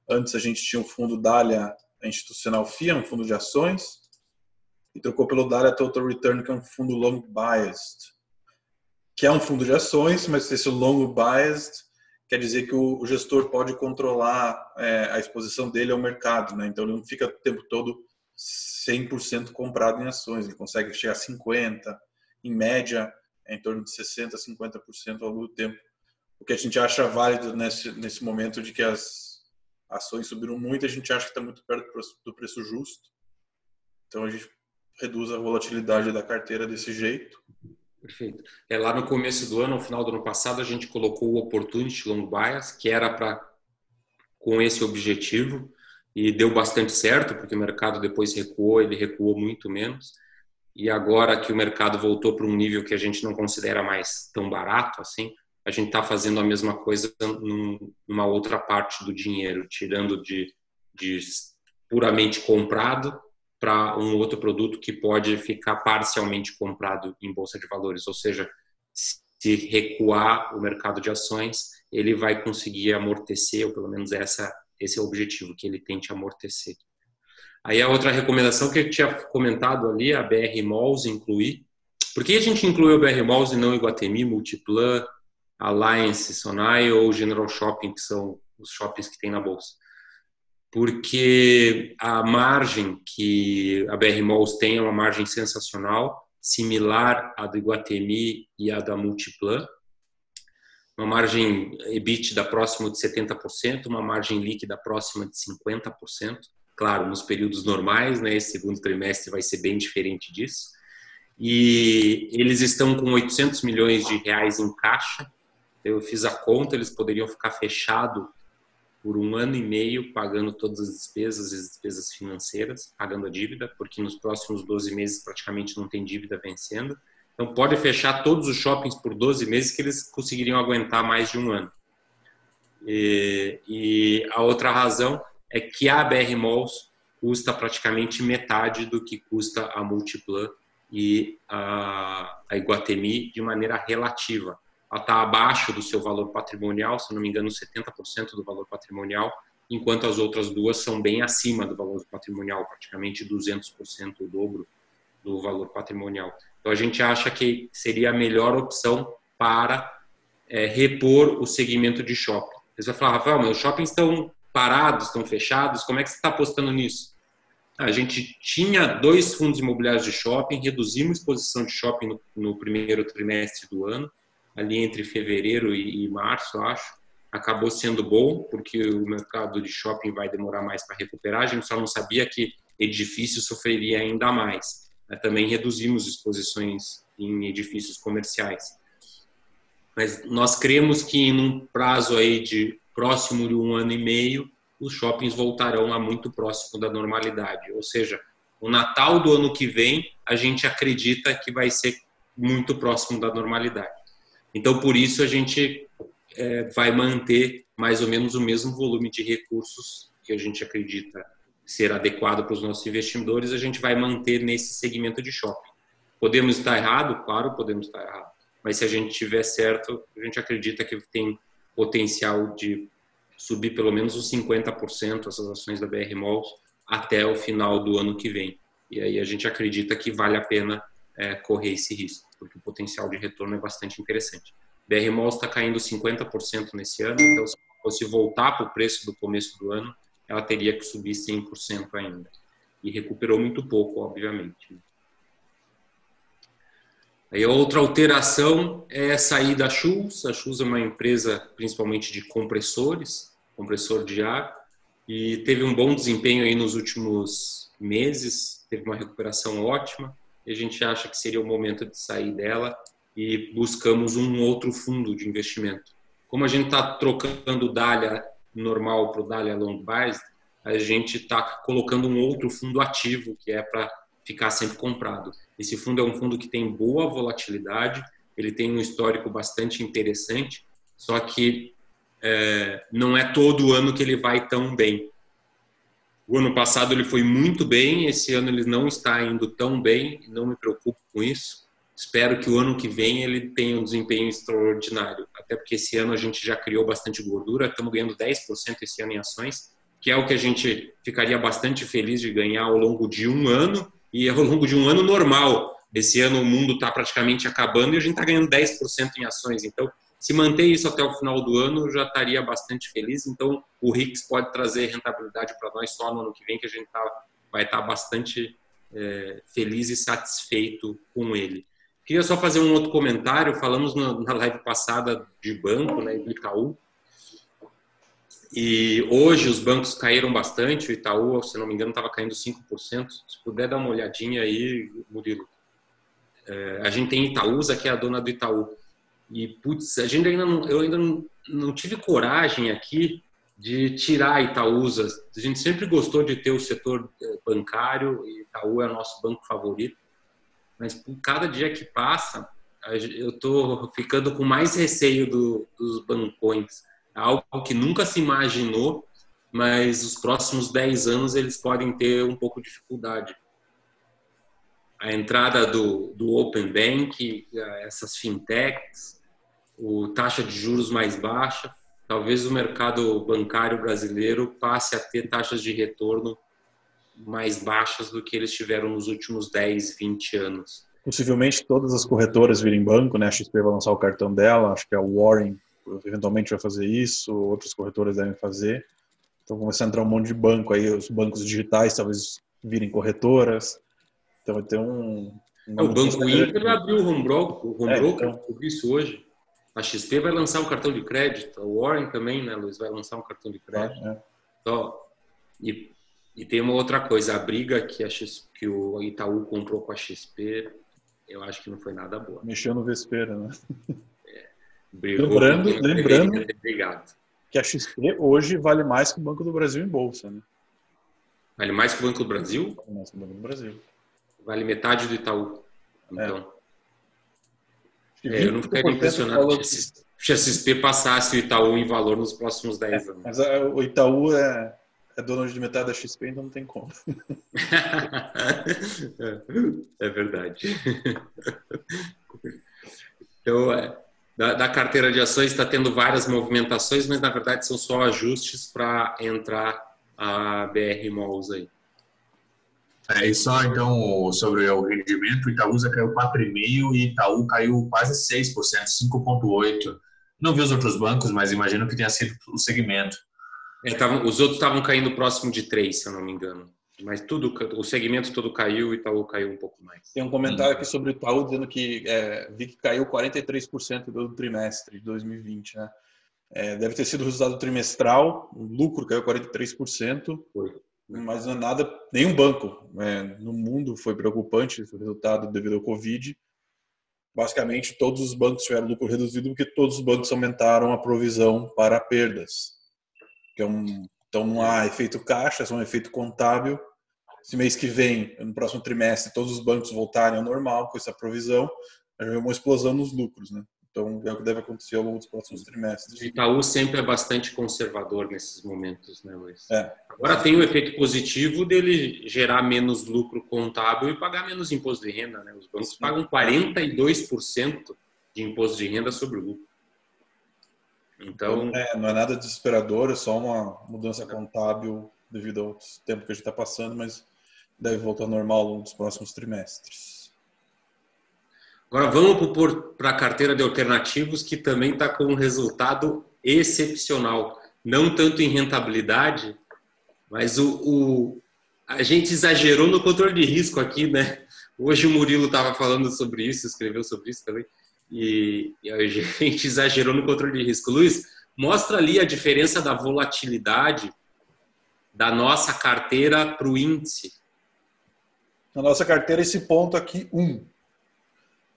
Antes a gente tinha o fundo Dália Institucional FIA, um fundo de ações, e trocou pelo Dália Total Return, que é um fundo long biased, que é um fundo de ações, mas esse long biased quer dizer que o gestor pode controlar é, a exposição dele ao mercado, né? Então ele não fica o tempo todo 100% comprado em ações, ele consegue chegar a 50, em média é em torno de 60%, 50% ao longo do tempo. O que a gente acha válido nesse, nesse momento de que as ações subiram muito, a gente acha que está muito perto do preço justo. Então a gente reduz a volatilidade da carteira desse jeito. Perfeito. É, lá no começo do ano, no final do ano passado, a gente colocou o Opportunity Long Bias, que era para com esse objetivo, e deu bastante certo, porque o mercado depois recuou, ele recuou muito menos e agora que o mercado voltou para um nível que a gente não considera mais tão barato assim, a gente está fazendo a mesma coisa numa outra parte do dinheiro, tirando de, de puramente comprado para um outro produto que pode ficar parcialmente comprado em bolsa de valores, ou seja, se recuar o mercado de ações, ele vai conseguir amortecer, ou pelo menos essa esse é o objetivo que ele tente amortecer. Aí a outra recomendação que eu tinha comentado ali, a BR Malls incluir. Por que a gente incluiu a BR Malls e não Iguatemi, Multiplan, Alliance, Sonai ou General Shopping, que são os shoppings que tem na bolsa? Porque a margem que a BR Malls tem é uma margem sensacional, similar à do Iguatemi e à da Multiplan. Uma margem EBITDA próxima de 70%, uma margem líquida próxima de 50%. Claro, nos períodos normais, né? Esse segundo trimestre vai ser bem diferente disso. E eles estão com 800 milhões de reais em caixa. Eu fiz a conta, eles poderiam ficar fechado por um ano e meio pagando todas as despesas, as despesas financeiras, pagando a dívida, porque nos próximos 12 meses praticamente não tem dívida vencendo. Então pode fechar todos os shoppings por 12 meses que eles conseguiriam aguentar mais de um ano. E, e a outra razão é que a BR Malls custa praticamente metade do que custa a Multiplan e a, a Iguatemi de maneira relativa ela está abaixo do seu valor patrimonial, se não me engano, 70% do valor patrimonial, enquanto as outras duas são bem acima do valor patrimonial, praticamente 200% o dobro do valor patrimonial. Então a gente acha que seria a melhor opção para é, repor o segmento de shopping. Você vai falar, Rafael, os shoppings estão parados, estão fechados, como é que você está apostando nisso? A gente tinha dois fundos imobiliários de shopping, reduzimos exposição de shopping no, no primeiro trimestre do ano, ali entre fevereiro e, e março, acho, acabou sendo bom, porque o mercado de shopping vai demorar mais para recuperar. A gente só não sabia que edifício sofreria ainda mais. Também reduzimos exposições em edifícios comerciais. Mas nós cremos que em um prazo aí de próximo de um ano e meio, os shoppings voltarão a muito próximo da normalidade. Ou seja, o Natal do ano que vem, a gente acredita que vai ser muito próximo da normalidade. Então, por isso, a gente é, vai manter mais ou menos o mesmo volume de recursos que a gente acredita ser adequado para os nossos investidores, a gente vai manter nesse segmento de shopping. Podemos estar errado? Claro, podemos estar errado. Mas se a gente tiver certo, a gente acredita que tem potencial de subir pelo menos uns 50% essas ações da BR Malls até o final do ano que vem. E aí a gente acredita que vale a pena é, correr esse risco porque o potencial de retorno é bastante interessante. BR Malls está caindo 50% nesse ano, então se fosse voltar para o preço do começo do ano, ela teria que subir 100% ainda. E recuperou muito pouco, obviamente. Aí outra alteração é sair da Schulz. A Schulz é uma empresa principalmente de compressores, compressor de ar, e teve um bom desempenho aí nos últimos meses, teve uma recuperação ótima e a gente acha que seria o momento de sair dela e buscamos um outro fundo de investimento. Como a gente está trocando o Dália normal para o Dália Long Biased, a gente está colocando um outro fundo ativo que é para ficar sempre comprado. Esse fundo é um fundo que tem boa volatilidade, ele tem um histórico bastante interessante, só que é, não é todo ano que ele vai tão bem. O ano passado ele foi muito bem, esse ano ele não está indo tão bem, não me preocupo com isso. Espero que o ano que vem ele tenha um desempenho extraordinário, até porque esse ano a gente já criou bastante gordura, estamos ganhando 10% esse ano em ações, que é o que a gente ficaria bastante feliz de ganhar ao longo de um ano e ao longo de um ano normal. Esse ano o mundo está praticamente acabando e a gente está ganhando 10% em ações, então se manter isso até o final do ano, já estaria bastante feliz. Então, o RIX pode trazer rentabilidade para nós só no ano que vem, que a gente tá, vai estar tá bastante é, feliz e satisfeito com ele. Queria só fazer um outro comentário. Falamos na live passada de banco, né, do Itaú. E hoje os bancos caíram bastante. O Itaú, se não me engano, estava caindo 5%. Se puder dar uma olhadinha aí, Murilo. É, a gente tem Itaúsa, que é a dona do Itaú. E, putz, a gente ainda não, eu ainda não, não tive coragem aqui de tirar a Itaúsa. A gente sempre gostou de ter o setor eh, bancário, e Itaú é o nosso banco favorito. Mas por cada dia que passa, eu estou ficando com mais receio do, dos bancões. É algo que nunca se imaginou, mas os próximos 10 anos eles podem ter um pouco de dificuldade a entrada do, do Open Bank, essas fintechs, o taxa de juros mais baixa, talvez o mercado bancário brasileiro passe a ter taxas de retorno mais baixas do que eles tiveram nos últimos 10, 20 anos. Possivelmente todas as corretoras virem banco, né? A XP vai lançar o cartão dela, acho que a Warren eventualmente vai fazer isso, outras corretoras devem fazer. Então começa a entrar um monte de banco aí, os bancos digitais talvez virem corretoras. Então vai ter um. É, o Banco Inter abriu o home broker, o home é, broker então... isso hoje. A XP vai lançar um cartão de crédito, a Warren também, né, Luiz, vai lançar um cartão de crédito. É. Então, e, e tem uma outra coisa, a briga que, a X, que o Itaú comprou com a XP, eu acho que não foi nada boa. Mexeu no vespeiro, né? *laughs* É, lembrando, lembrando *laughs* que a XP hoje vale mais que o Banco do Brasil em bolsa, né? Vale mais que o Banco do Brasil? Vale mais que o Banco do Brasil. Vale metade do Itaú. Então. É. É, eu não ficaria impressionado se a XP passasse o Itaú em valor nos próximos 10 é, anos. Mas a, o Itaú é, é dono de metade da XP, então não tem como. *laughs* é verdade. *laughs* Então, é, da, da, carteira de ações está tendo várias movimentações, mas na verdade são só ajustes para entrar a BR Malls aí. É, e só então sobre o rendimento, o Itaúsa caiu 4,5% e Itaú caiu quase 6%, 5,8%. Não vi os outros bancos, mas imagino que tenha sido o segmento. É, tavam, os outros estavam caindo próximo de 3, se eu não me engano. Mas tudo, o segmento todo caiu e Itaú caiu um pouco mais. Tem um comentário aqui sobre o Itaú dizendo que é, vi que caiu 43% do trimestre de 2020, né? É, deve ter sido o resultado trimestral, o lucro caiu 43%. Foi mas não é nada, nenhum banco né, no mundo foi preocupante o resultado devido ao Covid. Basicamente, todos os bancos tiveram lucro reduzido porque todos os bancos aumentaram a provisão para perdas. Que é um, então, não há efeito caixa, é só um efeito contábil. Se mês que vem, no próximo trimestre, todos os bancos voltarem ao normal com essa provisão, vai haver uma explosão nos lucros. Né? Então, é o que deve acontecer ao longo dos próximos trimestres. O Itaú sempre é bastante conservador nesses momentos, né, Luiz? É. Agora tem o efeito positivo dele gerar menos lucro contábil e pagar menos imposto de renda, né? Os bancos pagam 42% de imposto de renda sobre o lucro. Então, é, não é nada desesperador, é só uma mudança contábil devido ao tempo que a gente está passando, mas deve voltar ao normal ao longo dos próximos trimestres. Agora vamos para a carteira de alternativos, que também está com um resultado excepcional. Não tanto em rentabilidade, mas o, o, a gente exagerou no controle de risco aqui, né? Hoje o Murilo estava falando sobre isso, escreveu sobre isso também, e, e a gente exagerou no controle de risco. Luiz, mostra ali a diferença da volatilidade da nossa carteira para o índice. Na nossa carteira, esse ponto aqui, 1. Um.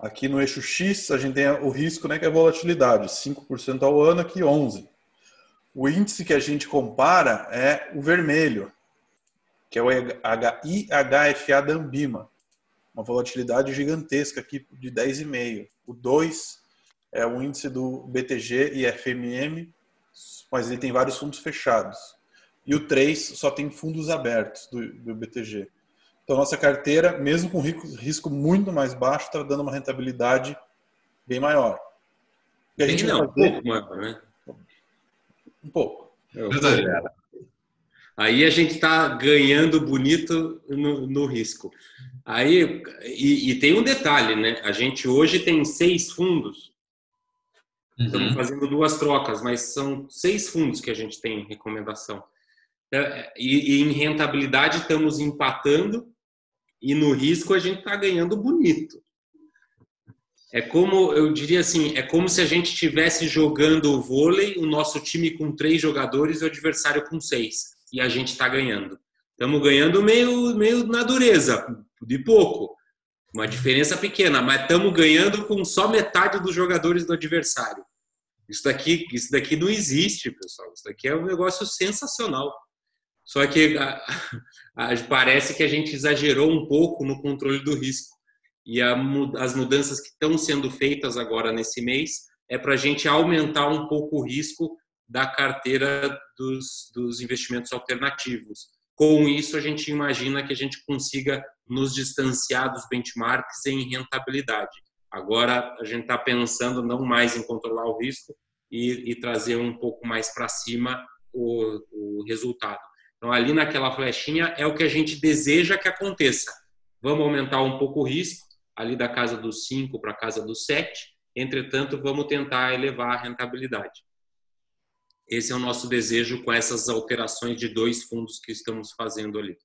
Aqui no eixo X, a gente tem o risco, né, que é a volatilidade, 5% ao ano, aqui 11%. O índice que a gente compara é o vermelho, que é o IHFA da Ambima. Uma volatilidade gigantesca aqui de 10,5%. O 2 é o índice do BTG e FMM, mas ele tem vários fundos fechados. E o 3 só tem fundos abertos do, do BTG. Então, nossa carteira, mesmo com risco muito mais baixo, está dando uma rentabilidade bem maior. E a gente não, fazer... um pouco maior, né? Um pouco. Aí a gente está ganhando bonito no, no risco. Aí, e, e, tem um detalhe, né? A gente hoje tem seis fundos. Uhum. Estamos fazendo duas trocas, mas são seis fundos que a gente tem em recomendação. É, e, e em rentabilidade estamos empatando e no risco a gente está ganhando bonito. É como, eu diria assim, é como se a gente estivesse jogando o vôlei, o nosso time com três jogadores e o adversário com seis. E a gente está ganhando. Estamos ganhando meio, meio na dureza, de pouco. Uma diferença pequena, mas estamos ganhando com só metade dos jogadores do adversário. Isso daqui, isso daqui não existe, pessoal. Isso daqui é um negócio sensacional. Só que a, parece que a gente exagerou um pouco no controle do risco. E a, as mudanças que estão sendo feitas agora nesse mês é para a gente aumentar um pouco o risco da carteira dos, dos investimentos alternativos. Com isso, a gente imagina que a gente consiga nos distanciar dos benchmarks em rentabilidade. Agora, a gente está pensando não mais em controlar o risco e, e trazer um pouco mais para cima o, o resultado. Então, ali naquela flechinha é o que a gente deseja que aconteça. Vamos aumentar um pouco o risco, ali da casa dos 5 para a casa dos 7, entretanto, vamos tentar elevar a rentabilidade. Esse é o nosso desejo com essas alterações de dois fundos que estamos fazendo ali.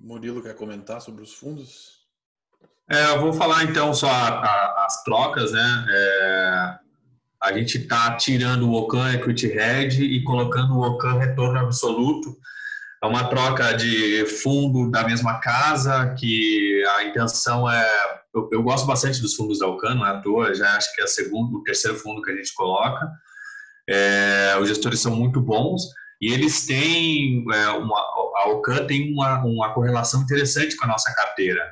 Murilo quer comentar sobre os fundos? É, eu vou falar então só a, a, as trocas, né? É, a gente está tirando o Ocan Equity Hedge e colocando o Ocan Retorno Absoluto. É uma troca de fundo da mesma casa, que a intenção é. Eu, eu gosto bastante dos fundos da Ocan, não é à toa, já acho que é o segundo, o terceiro fundo que a gente coloca. É, os gestores são muito bons e eles têm. É, uma, a Ocan tem uma, uma correlação interessante com a nossa carteira.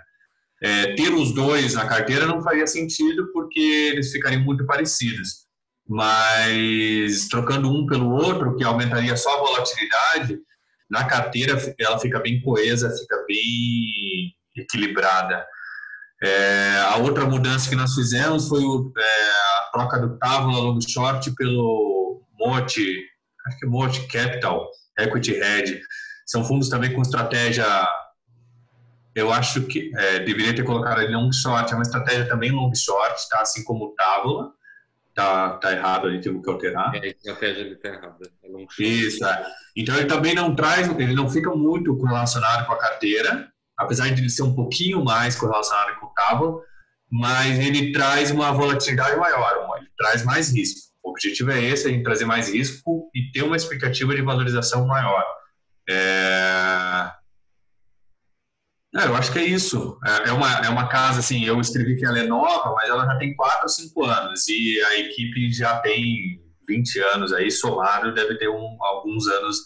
É, ter os dois na carteira não faria sentido porque eles ficariam muito parecidos mas trocando um pelo outro, que aumentaria só a volatilidade, na carteira ela fica bem coesa, fica bem equilibrada. É, a outra mudança que nós fizemos foi o, é, a troca do Távola Long Short pelo Mote, acho que Mote Capital, Equity Hedge. São fundos também com estratégia, eu acho que é, deveria ter colocado ali long short, é uma estratégia também long short, tá? assim como o Távola tá, tá errado ali, temos que alterar. É, a estratégia ele tá errada. É Isso, é. Então ele também não traz, ele não fica muito correlacionado com a carteira, apesar de ele ser um pouquinho mais correlacionado com o tábua, mas ele traz uma volatilidade maior, ele traz mais risco. O objetivo é esse, é trazer mais risco e ter uma expectativa de valorização maior. É... É, eu acho que é isso. É, é uma, é uma casa, assim, eu escrevi que ela é nova, mas ela já tem 4 ou 5 anos e a equipe já tem 20 anos aí, somado, deve ter um, alguns anos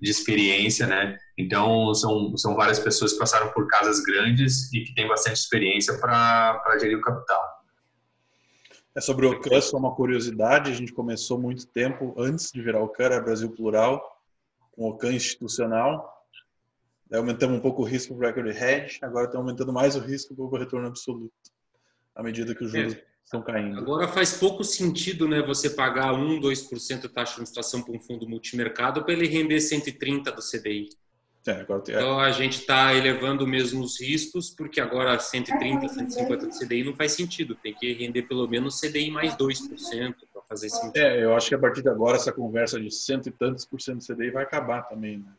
de experiência, né? Então, são, são várias pessoas que passaram por casas grandes e que têm bastante experiência para gerir o capital. É sobre o CAN, só uma curiosidade, a gente começou muito tempo antes de virar o era Brasil Plural, com o CAN institucional, aumentamos um pouco o risco para o equity hedge, agora estamos aumentando mais o risco para o retorno absoluto, à medida que os juros é. estão caindo. Agora faz pouco sentido né, você pagar 1, 2% de taxa de administração para um fundo multimercado para ele render 130 do CDI. É, tem... Então a gente está elevando mesmo os riscos, porque agora 130, 150 do CDI não faz sentido. Tem que render pelo menos CDI mais 2% para fazer sentido. É, eu acho que a partir de agora essa conversa de cento e tantos por cento do CDI vai acabar também. Né?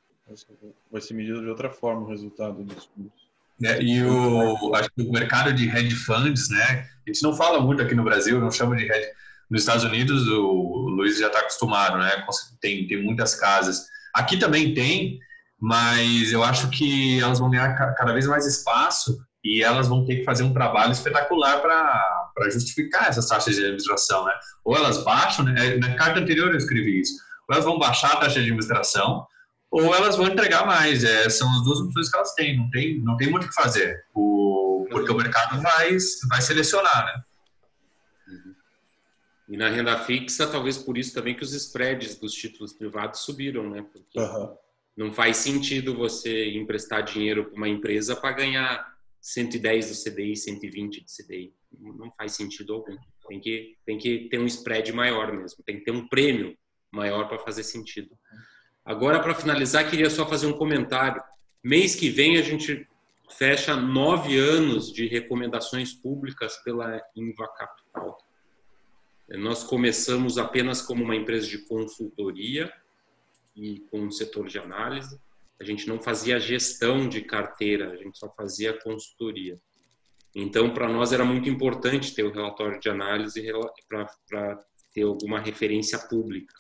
Vai ser medido de outra forma o resultado dos fundos. É, e o, acho que o mercado de hedge funds, né? A gente não fala muito aqui no Brasil, não chama de hedge. Nos Estados Unidos, o Luiz já está acostumado, né? Tem, tem muitas casas. Aqui também tem, mas eu acho que elas vão ganhar cada vez mais espaço e elas vão ter que fazer um trabalho espetacular para justificar essas taxas de administração, né? Ou elas baixam, né? Na carta anterior eu escrevi isso. Ou elas vão baixar a taxa de administração, ou elas vão entregar mais. É, são as duas opções que elas têm, não tem, não tem muito o que fazer, o, porque o mercado vai, vai selecionar, né? Uhum. E na renda fixa, talvez por isso também que os spreads dos títulos privados subiram, né? Porque uhum. não faz sentido você emprestar dinheiro para uma empresa para ganhar 110 do CDI, 120 do CDI. Não faz sentido algum. Tem que, tem que ter um spread maior mesmo, tem que ter um prêmio maior para fazer sentido. Agora, para finalizar, queria só fazer um comentário. Mês que vem a gente fecha nove anos de recomendações públicas pela Inva Capital. Nós começamos apenas como uma empresa de consultoria e com um setor de análise. A gente não fazia gestão de carteira, a gente só fazia consultoria. Então, para nós era muito importante ter o relatório de análise para ter alguma referência pública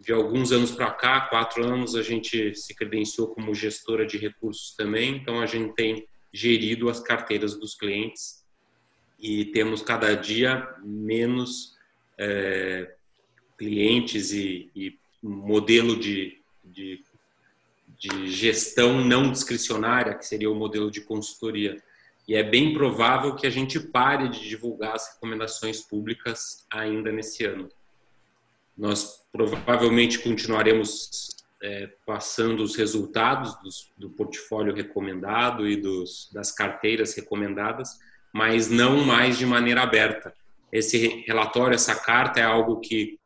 de alguns anos para cá, quatro anos, a gente se credenciou como gestora de recursos também, então a gente tem gerido as carteiras dos clientes e temos cada dia menos é, clientes e, e modelo de, de, de gestão não discricionária, que seria o modelo de consultoria. E é bem provável que a gente pare de divulgar as recomendações públicas ainda nesse ano. Nós provavelmente continuaremos é, passando os resultados dos, do portfólio recomendado e dos, das carteiras recomendadas, mas não mais de maneira aberta. Esse relatório, essa carta é algo que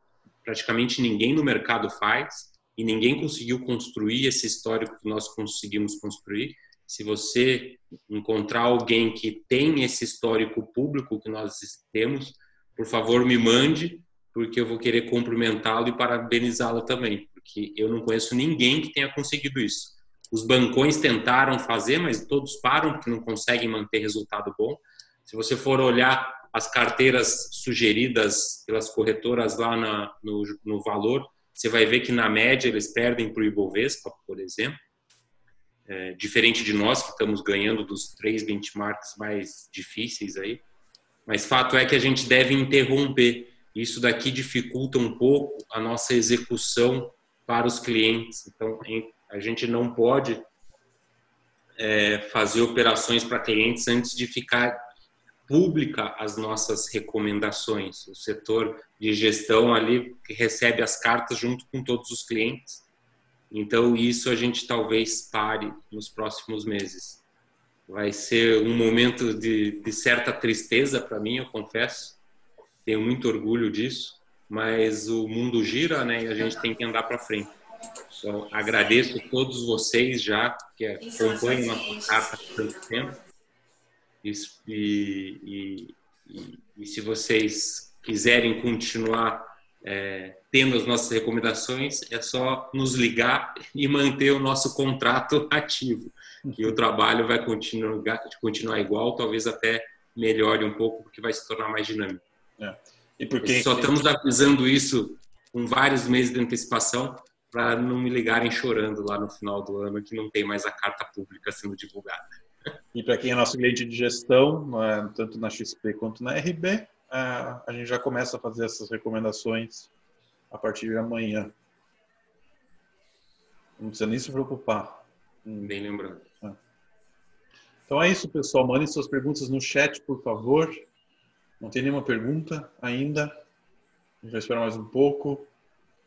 praticamente ninguém no mercado faz. e ninguém conseguiu construir esse histórico que nós conseguimos construir. Se você encontrar alguém que tem esse histórico público que nós temos, por favor, me mande, porque eu vou querer cumprimentá-lo e parabenizá-lo também, porque eu não conheço ninguém que tenha conseguido isso. Os bancões tentaram fazer, mas todos param porque não conseguem manter resultado bom. Se você for olhar as carteiras sugeridas pelas corretoras lá na, no, no valor, você vai ver que na média eles perdem para o Ibovespa, por exemplo. É, diferente de nós que estamos ganhando dos três benchmarks mais difíceis aí. Mas fato é que a gente deve interromper. Isso daqui dificulta um pouco a nossa execução para os clientes. Então, a gente não pode é, fazer operações para clientes antes de ficar pública as nossas recomendações. O setor de gestão ali que recebe as cartas junto com todos os clientes. Então, isso a gente talvez pare nos próximos meses. Vai ser um momento de, de certa tristeza para mim, eu confesso. Tenho muito orgulho disso, mas o mundo gira, né? E a gente tem que andar para frente. Então, agradeço a todos vocês já que acompanham a carta há tanto tempo e, e, e, e se vocês quiserem continuar é, tendo as nossas recomendações, é só nos ligar *laughs* e manter o nosso contrato *laughs* ativo, que o trabalho vai continuar, continuar igual, talvez até melhore um pouco, porque vai se tornar mais dinâmico. É. E porque só estamos avisando isso com vários meses de antecipação para não me ligarem chorando lá no final do ano que não tem mais a carta pública sendo divulgada. E para quem é nosso cliente de gestão, é, tanto na XP quanto na RB, é, a gente já começa a fazer essas recomendações a partir de amanhã. Não precisa nem se preocupar. Bem lembrando. É. Então é isso, pessoal. Mandem suas perguntas no chat, por favor. Não tem nenhuma pergunta ainda. A gente vai esperar mais um pouco.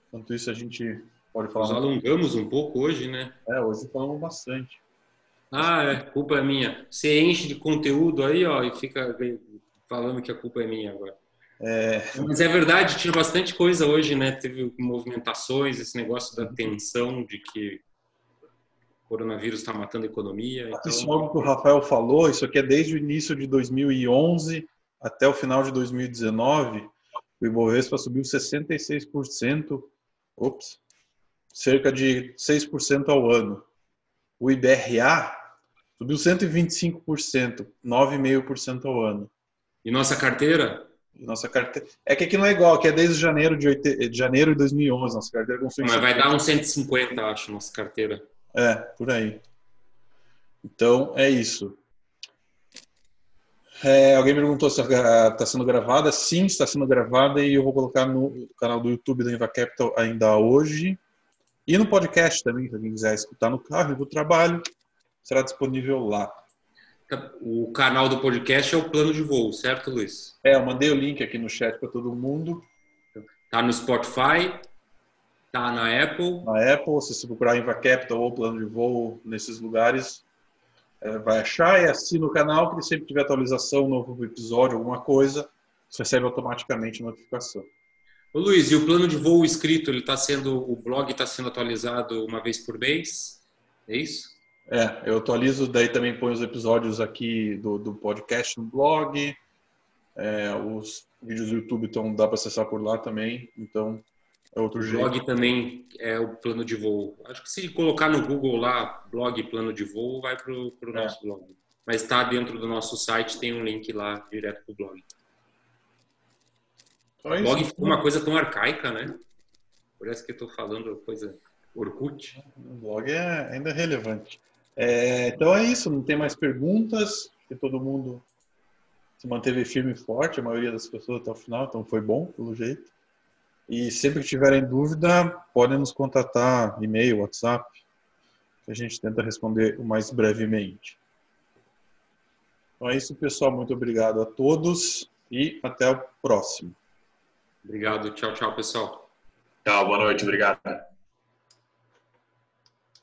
Enquanto isso, a gente pode falar. Nós alongamos um pouco hoje, né? É, hoje falamos bastante. Ah, é, culpa é minha. Você enche de conteúdo aí, ó, e fica falando que a culpa é minha agora. É... Mas é verdade, tinha bastante coisa hoje, né? Teve movimentações, esse negócio da tensão de que o coronavírus está matando a economia. Então... Isso é que o Rafael falou, isso aqui é desde o início de 2011 até o final de 2019. O Ibovespa subiu 66%, ops, cerca de 6% ao ano. O IBRA Subiu 125%, 9,5% ao ano. E nossa carteira? Nossa carteira. É que aqui não é igual, que é desde janeiro de, 8... de janeiro de 2011, nossa carteira Mas vai dar uns 150, acho, nossa carteira. É, por aí. Então, é isso. É, alguém me perguntou se está sendo gravada. Sim, está sendo gravada e eu vou colocar no canal do YouTube da Inva Capital ainda hoje. E no podcast também, se alguém quiser escutar no carro e do trabalho será disponível lá. O canal do podcast é o plano de voo, certo, Luiz? É, eu mandei o link aqui no chat para todo mundo. Tá no Spotify, tá na Apple. Na Apple, se você procurar Inva Capital ou plano de voo nesses lugares, vai achar e assina o canal, que sempre tiver atualização, novo episódio, alguma coisa, você recebe automaticamente notificação. Ô Luiz, e o plano de voo escrito, ele está sendo, o blog está sendo atualizado uma vez por mês? É isso? É, eu atualizo, daí também põe os episódios aqui do, do podcast no blog. É, os vídeos do YouTube então dá para acessar por lá também, então é outro jeito. blog também é o plano de voo. Acho que se colocar no Google lá, blog plano de voo, vai para o é. nosso blog. Mas está dentro do nosso site, tem um link lá direto para o blog. o blog ficou uma coisa tão arcaica, né? Parece que estou falando coisa Orkut. O blog é ainda relevante. É, então é isso, não tem mais perguntas, que todo mundo se manteve firme e forte, a maioria das pessoas até o final, então foi bom, pelo jeito. E sempre que tiverem dúvida, podem nos contatar, e-mail, WhatsApp, que a gente tenta responder o mais brevemente. Então é isso, pessoal. Muito obrigado a todos e até o próximo. Obrigado. Tchau, tchau, pessoal. Tchau, boa noite. Obrigado.